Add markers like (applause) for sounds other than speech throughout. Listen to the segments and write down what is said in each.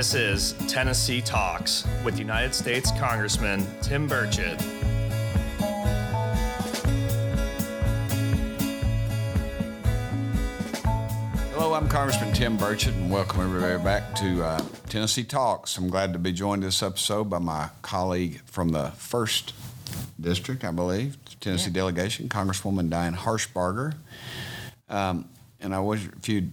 This is Tennessee Talks with United States Congressman Tim Burchett. Hello, I'm Congressman Tim Burchett, and welcome everybody back to uh, Tennessee Talks. I'm glad to be joined this episode by my colleague from the first district, I believe, Tennessee Yeah. delegation, Congresswoman Diana Harshbarger. Um, and I wish if you'd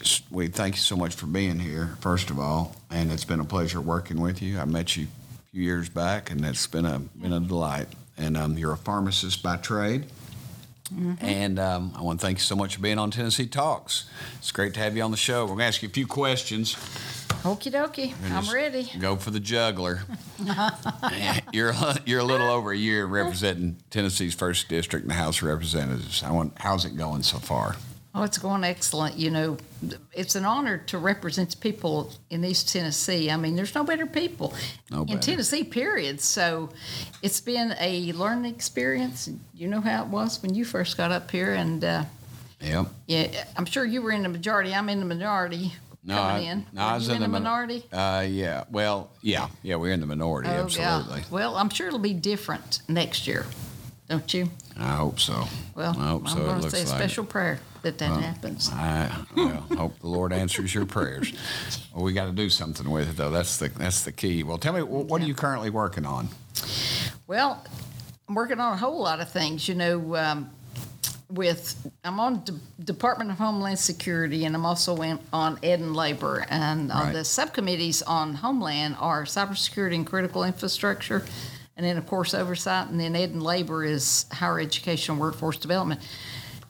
just we thank you so much for being here, first of all, and it's been a pleasure working with you. I met you a few years back, and it's been a been a delight. And um, you're a pharmacist by trade. And um, I want to thank you so much for being on Tennessee Talks. It's great to have you on the show. We're going to ask you a few questions. Okie dokie, I'm ready. Go for the juggler. (laughs) (laughs) you're you're a little over a year representing Tennessee's first district in the House of Representatives. I want how's it going so far? Oh, it's going excellent. You know, it's an honor to represent people in East Tennessee. I mean, there's no better people No in. Tennessee, period. So it's been a learning experience. You know how it was when you first got up here, and uh, Yep. yeah, I'm sure you were in the majority. I'm in the minority No, coming I, in. no, Were I was you in, the min- minority. Uh, yeah. Well, yeah, yeah. We're in the minority. Oh, absolutely. yeah. Well, I'm sure it'll be different next year, don't you? I hope so. Well, I hope I'm so. Going to say a like it. special prayer that that happens. I well, hope the Lord answers your prayers. (laughs) Well, we got to do something with it, though. That's the that's the key. Well, tell me, wh- what are you currently working on? Well, I'm working on a whole lot of things. You know, um, with I'm on D- Department of Homeland Security, and I'm also in, on Ed and Labor, and on Right. the subcommittees on Homeland are cybersecurity and critical infrastructure, and then of course oversight, and then Ed and Labor is higher education and workforce development,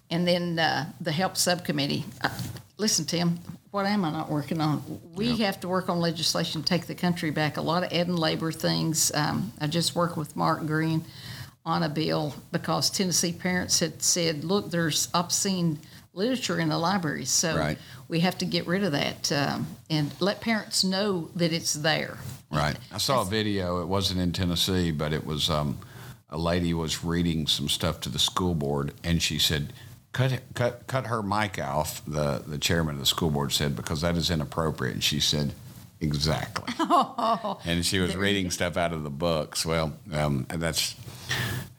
and then uh, the Help Subcommittee. Uh, listen, Tim. What am I not working on? We have to work on legislation to take the country back. A lot of ed and labor things. Um, I just worked with Mark Green on a bill because Tennessee parents had said, look, there's obscene literature in the libraries. So Right. we have to get rid of that um, and let parents know that it's there. Right. I saw a video. It wasn't in Tennessee, but it was um, a lady was reading some stuff to the school board, and she said, "Cut cut cut her mic off." The the chairman of the school board said because that is inappropriate, and she said. Exactly. (laughs) Oh, and she was reading stuff out of the books. Well, um, that's,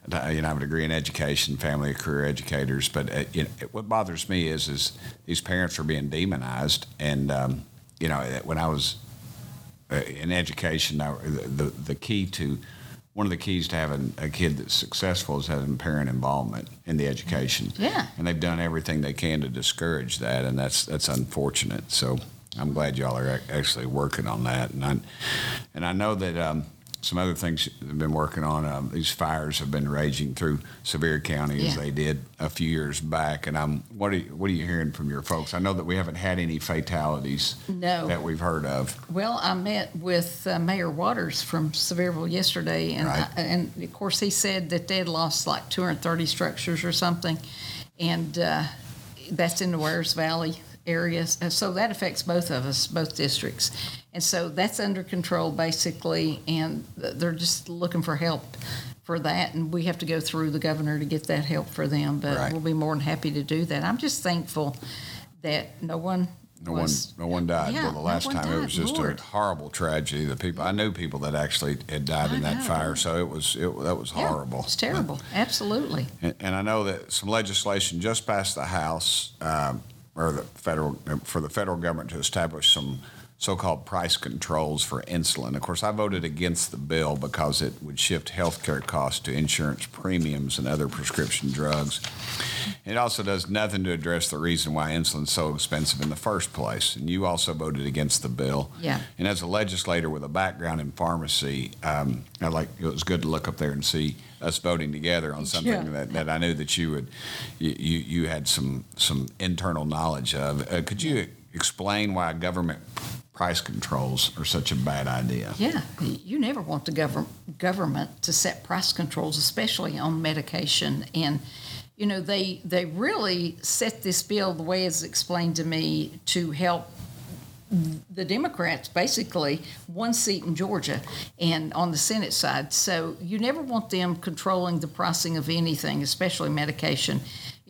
you know, I have a degree in education, family career educators. But uh, you know, what bothers me is, is these parents are being demonized. And um, you know, when I was in education, I, the the key to one of the keys to having a kid that's successful is having parent involvement in the education. Yeah. and they've done everything they can to discourage that, and that's that's unfortunate. So I'm glad y'all are actually working on that, and I and I know that. Um, some other things I've been working on. Um, these fires have been raging through Sevier County as they did a few years back. And um, what are you, what are you hearing from your folks? I know that we haven't had any fatalities No. that we've heard of. Well, I met with uh, Mayor Waters from Sevierville yesterday, and Right. I, and of course he said that they had lost like 230 structures or something, and uh, that's in the Wears Valley areas. And so that affects both of us, both districts, and so that's under control basically, and they're just looking for help for that, and we have to go through the governor to get that help for them. But Right. we'll be more than happy to do that. I'm just thankful that no one. No was, one, no one died. Yeah, well, the last one time it was just Lord. a horrible tragedy. The people I knew people that actually had died in that know. fire, so it was it, that was Yeah, horrible. It's terrible. Absolutely. And, and I know that some legislation just passed the House um, or the federal for the federal government to establish some so-called price controls for insulin. Of course, I voted against the bill because it would shift health care costs to insurance premiums and other prescription drugs. It also does nothing to address the reason why insulin's so expensive in the first place. And you also voted against the bill. Yeah. And as a legislator with a background in pharmacy, um, I like it was good to look up there and see us voting together on something Yeah. that, that I knew that you would you, you, you had some some internal knowledge of. Uh, could you explain why government price controls are such a bad idea? Yeah, you never want the govern- government to set price controls, especially on medication. And you know, they they really set this bill the way it's explained to me to help the Democrats basically one seat in Georgia and on the Senate side. So you never want them controlling the pricing of anything, especially medication.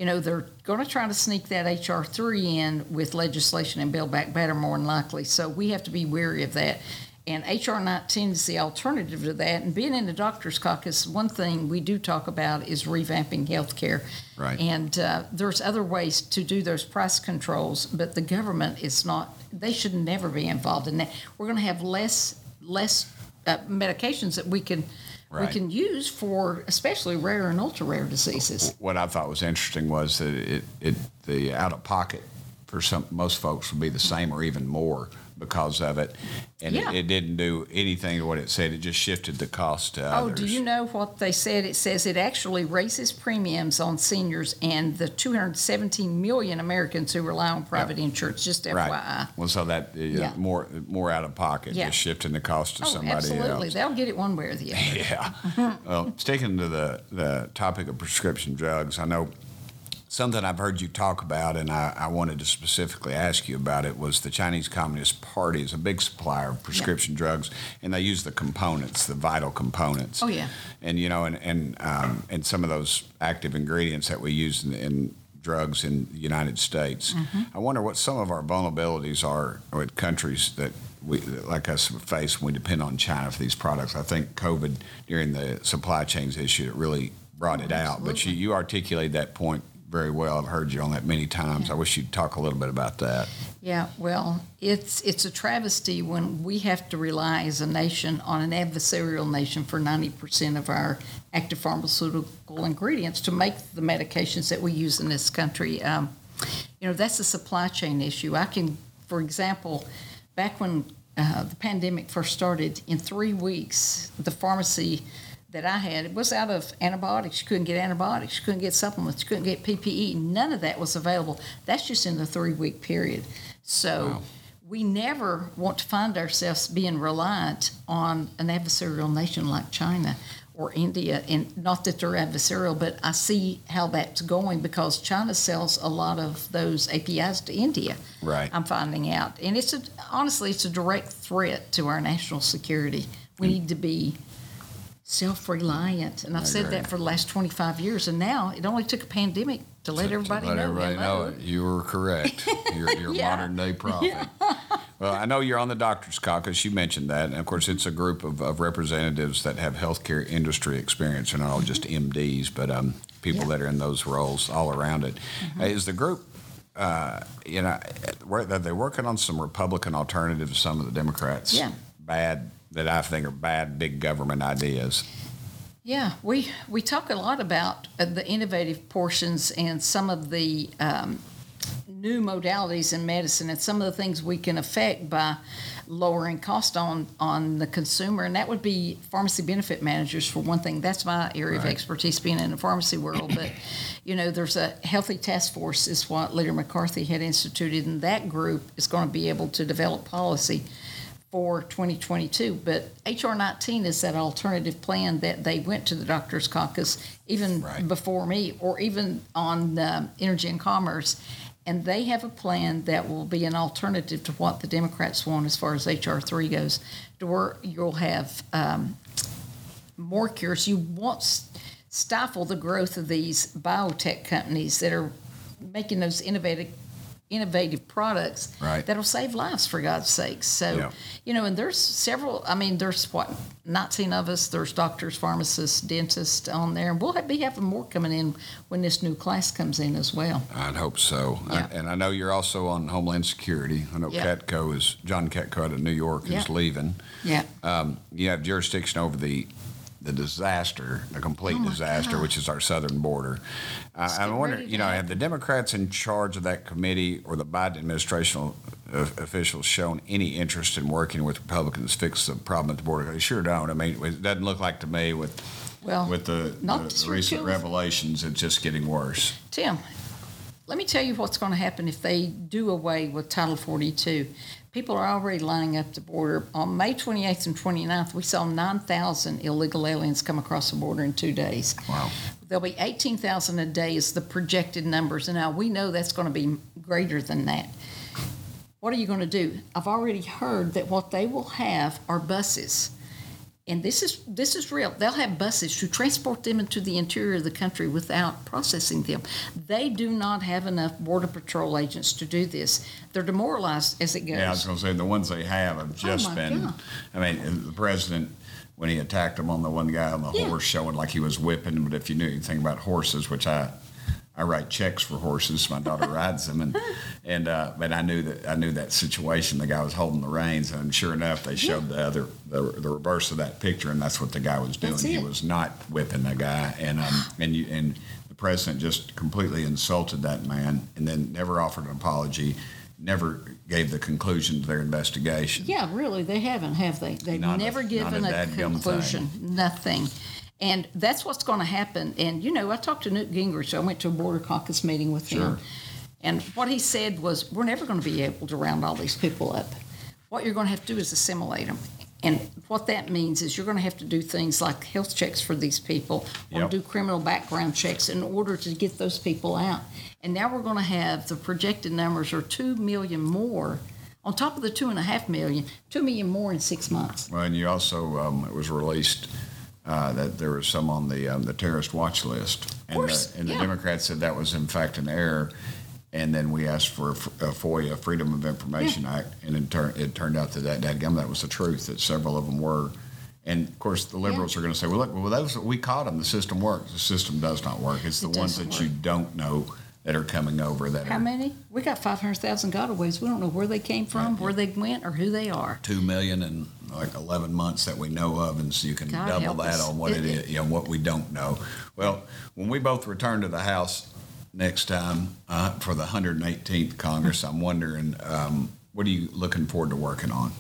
You know, they're going to try to sneak that HR three in with legislation and Build Back Better more than likely. So we have to be wary of that. And HR 19 is the alternative to that. And being in the doctor's caucus, one thing we do talk about is revamping healthcare. Right. And uh, there's other ways to do those price controls, but the government is not. They should never be involved in that. We're going to have less less uh, medications that we can Right. we can use for especially rare and ultra rare diseases. What I thought was interesting was that it, it the out of pocket for some most folks would be the same or even more because of it, and Yeah. it, it didn't do anything to what it said. It just shifted the cost to Oh, others. do you know what they said? It says it actually raises premiums on seniors and the 217 million Americans who rely on private insurance. Just FYI. Right. Well, so that uh, Yeah. more more out of pocket, Yeah. just shifting the cost to Oh, somebody absolutely. else. They'll get it one way or the (laughs) other. Yeah. well, sticking to the, the topic of prescription drugs, I know something I've heard you talk about, and I, I wanted to specifically ask you about it, was the Chinese Communist Party is a big supplier of prescription drugs, and they use the components, the vital components. Oh, yeah. And, you know, and, and, um, and some of those active ingredients that we use in, in drugs in the United States. Mm-hmm. I wonder what some of our vulnerabilities are with countries that we, like us, face when we depend on China for these products. I think COVID during the supply chains issue it really brought it out. But you, you articulated that point very well. I've heard you on that many times. I wish you'd talk a little bit about that. Yeah, well, it's it's a travesty when we have to rely as a nation on an adversarial nation for 90% of our active pharmaceutical ingredients to make the medications that we use in this country. Um, you know, that's a supply chain issue. I can, for example, back when uh, the pandemic first started, in three weeks, the pharmacy that I had, it was out of antibiotics. You couldn't get antibiotics. You couldn't get supplements. You couldn't get PPE. None of that was available. That's just in the three week period. So Wow. we never want to find ourselves being reliant on an adversarial nation like China or India. And not that they're adversarial, but I see how that's going because China sells a lot of those APIs to India. Right. I'm finding out. And it's a, honestly, it's a direct threat to our national security. We need to be self reliant. And I've said that for the last 25 years. And now it only took a pandemic to let everybody let know. everybody know it. You were correct. (laughs) You're, you're Yeah. a modern day prophet. Well, I know you're on the Doctors Caucus. You mentioned that. And of course, it's a group of, of representatives that have healthcare industry experience. They're not all just MDs, but um, people Yeah. that are in those roles all around it. Uh, Is the group, uh, you know, were- are they working on some Republican alternatives to some of the Democrats? Yeah. Bad, that I think are bad big government ideas. Yeah, we we talk a lot about uh, the innovative portions and some of the um, new modalities in medicine and some of the things we can affect by lowering cost on on the consumer, and that would be pharmacy benefit managers for one thing. That's my area of expertise, being in the pharmacy world. But you know, there's a healthy task force is what Leader McCarthy had instituted, and that group is going to be able to develop policy for 2022. But HR 19 is that alternative plan that they went to the Doctors Caucus even Right. before me, or even on um, Energy and Commerce. And they have a plan that will be an alternative to what the Democrats want as far as HR 3 goes, to where you'll have um, more cures. You won't stifle the growth of these biotech companies that are making those innovative innovative products Right. that'll save lives for God's sake. So, Yeah. you know, and there's several, I mean, there's what, 19 of us, there's doctors, pharmacists, dentists on there, and we'll be having more coming in when this new class comes in as well. I'd hope so. Yeah. I, and I know you're also on Homeland Security. I know Yeah. Katko is, John Katko out of New York is leaving. Yeah. Um, you have jurisdiction over the the disaster, the complete Oh disaster, God. which is our southern border. Uh, I wonder, you know, have the Democrats in charge of that committee or the Biden administration officials shown any interest in working with Republicans to fix the problem at the border? They sure don't. I mean, it doesn't look like to me with Well, with the, the recent revelations, it's just getting worse. Tim, let me tell you what's going to happen if they do away with Title 42. People are already lining up the border. On May 28th and 29th, we saw 9,000 illegal aliens come across the border in two days. Wow. There'll be 18,000 a day is the projected numbers. And now we know that's going to be greater than that. What are you going to do? I've already heard that what they will have are buses. And this is this is real. They'll have buses to transport them into the interior of the country without processing them. They do not have enough border patrol agents to do this. They're demoralized as it goes. Yeah, I was going to say the ones they have have oh, just Oh, been. God. I mean, the president when he attacked him on the one guy on the Yeah. horse, showing like he was whipping. But if you knew anything about horses, which I I write checks for horses, my daughter (laughs) rides them, and and uh, but I knew that I knew that situation. The guy was holding the reins, and sure enough, they showed the other the, the reverse of that picture, and that's what the guy was doing. He was not whipping the guy, and um, and you and the president just completely insulted that man, and then never offered an apology, never gave the conclusion to their investigation. Yeah, really, they haven't, have they? They've Not a- never not given a a, conclusion. Nothing. And that's what's going to happen. And you know, I talked to Newt Gingrich. I went to a border caucus meeting with him. Sure. and what he said was, "We're never going to be able to round all these people up. What you're going to have to do is assimilate them." And what that means is you're going to have to do things like health checks for these people, or Yep. do criminal background checks in order to get those people out. And now we're going to have the projected numbers are two million more on top of the two and a half million, two million more in six months. Well, and you also um, it was released uh, that there was some on the um, the terrorist watch list, and, the, and the. Democrats said that was in fact an error. And then we asked for a FOIA, Freedom of Information Act, and it, tur- it turned out that that, that that was the truth. That several of them were, and of course the liberals are going to say, "Well, look, well, those we caught them. The system works. The system does not work. It's the It ones that you don't know that are coming over that How are many? We got 500,000 gotaways. We don't know where they came from, where they went, or who they are. two million in like eleven months that we know of, and so you can God double that us. on what it It- is, you know, what we don't know. Well, when we both return to the House next time uh, for the 118th Congress, I'm wondering um, what are you looking forward to working on?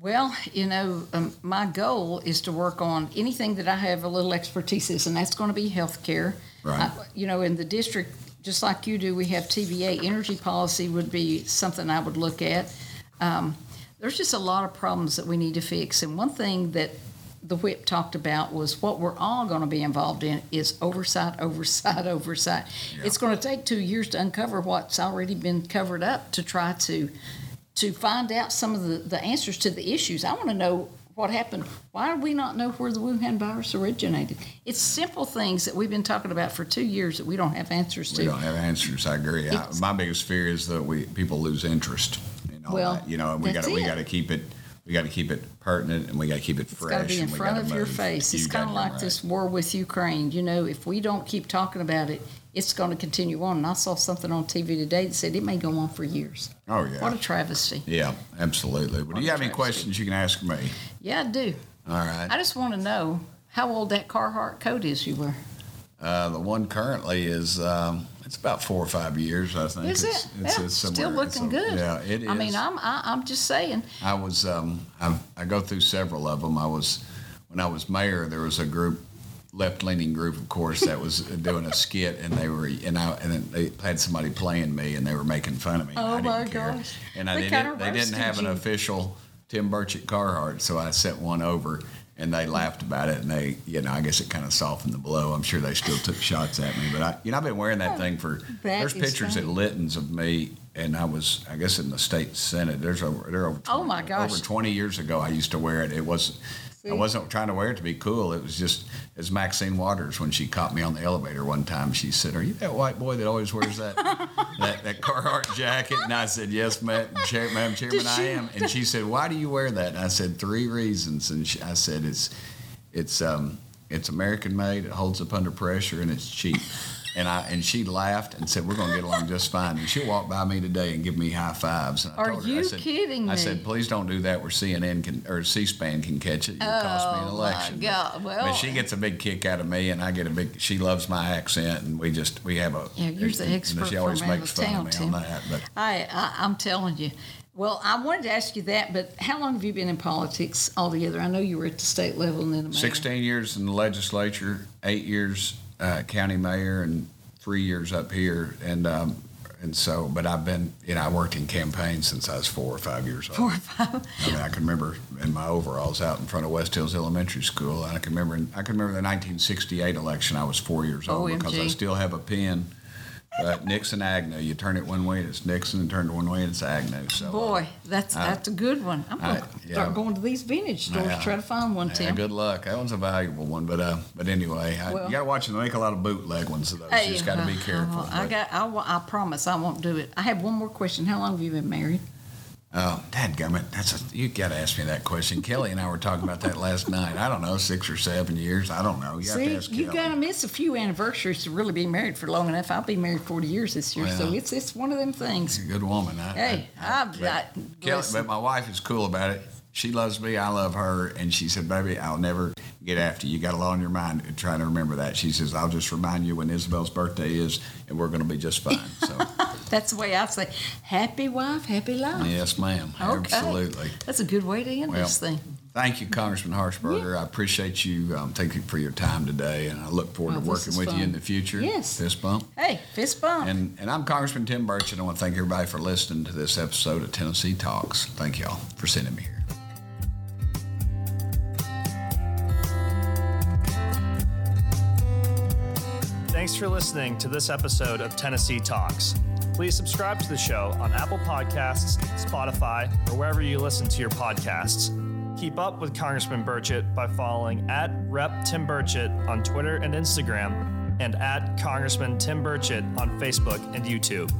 Well, you know, um, my goal is to work on anything that I have a little expertise in, and that's going to be healthcare. Right. I, you know, in the district, just like you do, we have TVA. Energy policy would be something I would look at. Um, there's just a lot of problems that we need to fix, and one thing that the whip talked about was what we're all going to be involved in is oversight, oversight, (laughs) oversight. It's going to take two years to uncover what's already been covered up to try to to find out some of the, the answers to the issues. I want to know what happened. Why do we not know where the Wuhan virus originated? It's simple things that we've been talking about for two years that we don't have answers to. We don't have answers. I agree. I, my biggest fear is that we people lose interest. In all Well, that. you know, we got we got to keep it. We got to keep it pertinent, and we got to keep it It's fresh. got to be in front of your move. face. It's kind of like right. this war with Ukraine. You know, if we don't keep talking about it, it's going to continue on. And I saw something on TV today that said it may go on for years. Oh yeah. What a travesty. Yeah, absolutely. But do you have any questions you can ask me? Yeah, I do. All right. I just want to know how old that Carhartt coat is you wear. Uh, the one currently is um, it's about four or five years, I think. Is it? It's, yeah, it's still it's looking a- good. Yeah, it is. I mean, I'm I, I'm just saying. I was um, I, I go through several of them. I was when I was mayor. There was a group, left leaning group, of course, that was doing a skit, and they were and I and then they had somebody playing me, and they were making fun of me. Oh, I didn't my care. gosh. And I They didn't. They didn't have an official Tim Burchett Carhartt, so I sent one over. And they laughed about it, and they, you know, I guess it kind of softened the blow. I'm sure they still took shots at me, but I, you know, I've been wearing that thing for. That there's pictures at funny. Litton's of me, and I was, I guess, in the state senate. There's over, there over. Oh, my gosh. Over 20 years ago, I used to wear it. It was, I wasn't trying to wear it to be cool. It was just, as Maxine Waters, when she caught me on the elevator one time, she said, "Are you that white boy that always wears that (laughs) that, that Carhartt jacket?" And I said, "Yes, Chair, Madam Chairman, Did I am." And she said, "Why do you wear that?" And I said, three reasons." And she, I said, "It's, it's, um, it's American made. It holds up under pressure, and it's cheap." And I and she laughed and said, "We're going to get along just fine." And she'll walk by me today and give me high fives. And I Are told her, I you said, kidding I said, "Please don't do that where CNN can or C-SPAN can catch it. You'll cost me an Oh, my election." God. Well- but she eh. gets a big kick out of me, and I get a big. She loves my accent, and we just we have a. Yeah, you're the expert She always makes fun of me Tim. on that, but. I, I I'm telling you. Well, I wanted to ask you that, but how long have you been in politics altogether? I know you were at the state level and then. 16 years in the legislature, eight years uh, county mayor, and three years up here. And um, and so, but I've been, you know, I worked in campaigns since I was four or five years old. Four or five. I mean, I can remember in my overalls out in front of West Hills Elementary School. And I can remember, I can remember the 1968 election. I was four years old because I still have a pin But Nixon Agnew, you turn it one way and it's Nixon, and turn it one way and it's Agnew. So uh, Boy, that's I- that's a good one. I'm I- to yeah. start going to these vintage stores Yeah. to try to find one, Yeah, Tim. good luck. That one's a valuable one, but uh, but anyway, I, Well- you got to watch them. They make a lot of bootleg ones of those. You just got to be uh, careful. I but- got. I, wa- I promise I won't do it. I have one more question. How long have you been married? Oh, dadgummit. That's a, you got to ask me that question. Kelly and I were talking about that last night. I don't know, six or seven years. I don't know. You See, ask you got to miss a few anniversaries to really be married for long enough. I'll be married 40 years this year, so it's it's one of them things. Good woman. I, Hey, I, I've but got. Kelly, but my wife is cool about it. She loves me. I love her. And she said, baby, I'll never get after you. You got a lot on your mind. Trying to remember that. She says, I'll just remind you when Isabel's birthday is, and we're going to be just fine. So, (laughs) that's the way I say, "Happy wife, happy life." yes, ma'am. Okay. Absolutely. That's a good way to end Well, this thing. Thank you, Congressman Harshbarger. I appreciate you um, taking for your time today, and I look forward Well, to working is with you in the future. Yes. Fist bump. Hey, fist bump. And, and I'm Congressman Tim Burchett. I want to thank everybody for listening to this episode of Tennessee Talks. Thank y'all for sending me here. Thanks for listening to this episode of Tennessee Talks. Please subscribe to the show on Apple Podcasts, Spotify, or wherever you listen to your podcasts. Keep up with Congressman Burchett by following at Rep Tim Burchett on Twitter and Instagram, and at Congressman Tim Burchett on Facebook and YouTube.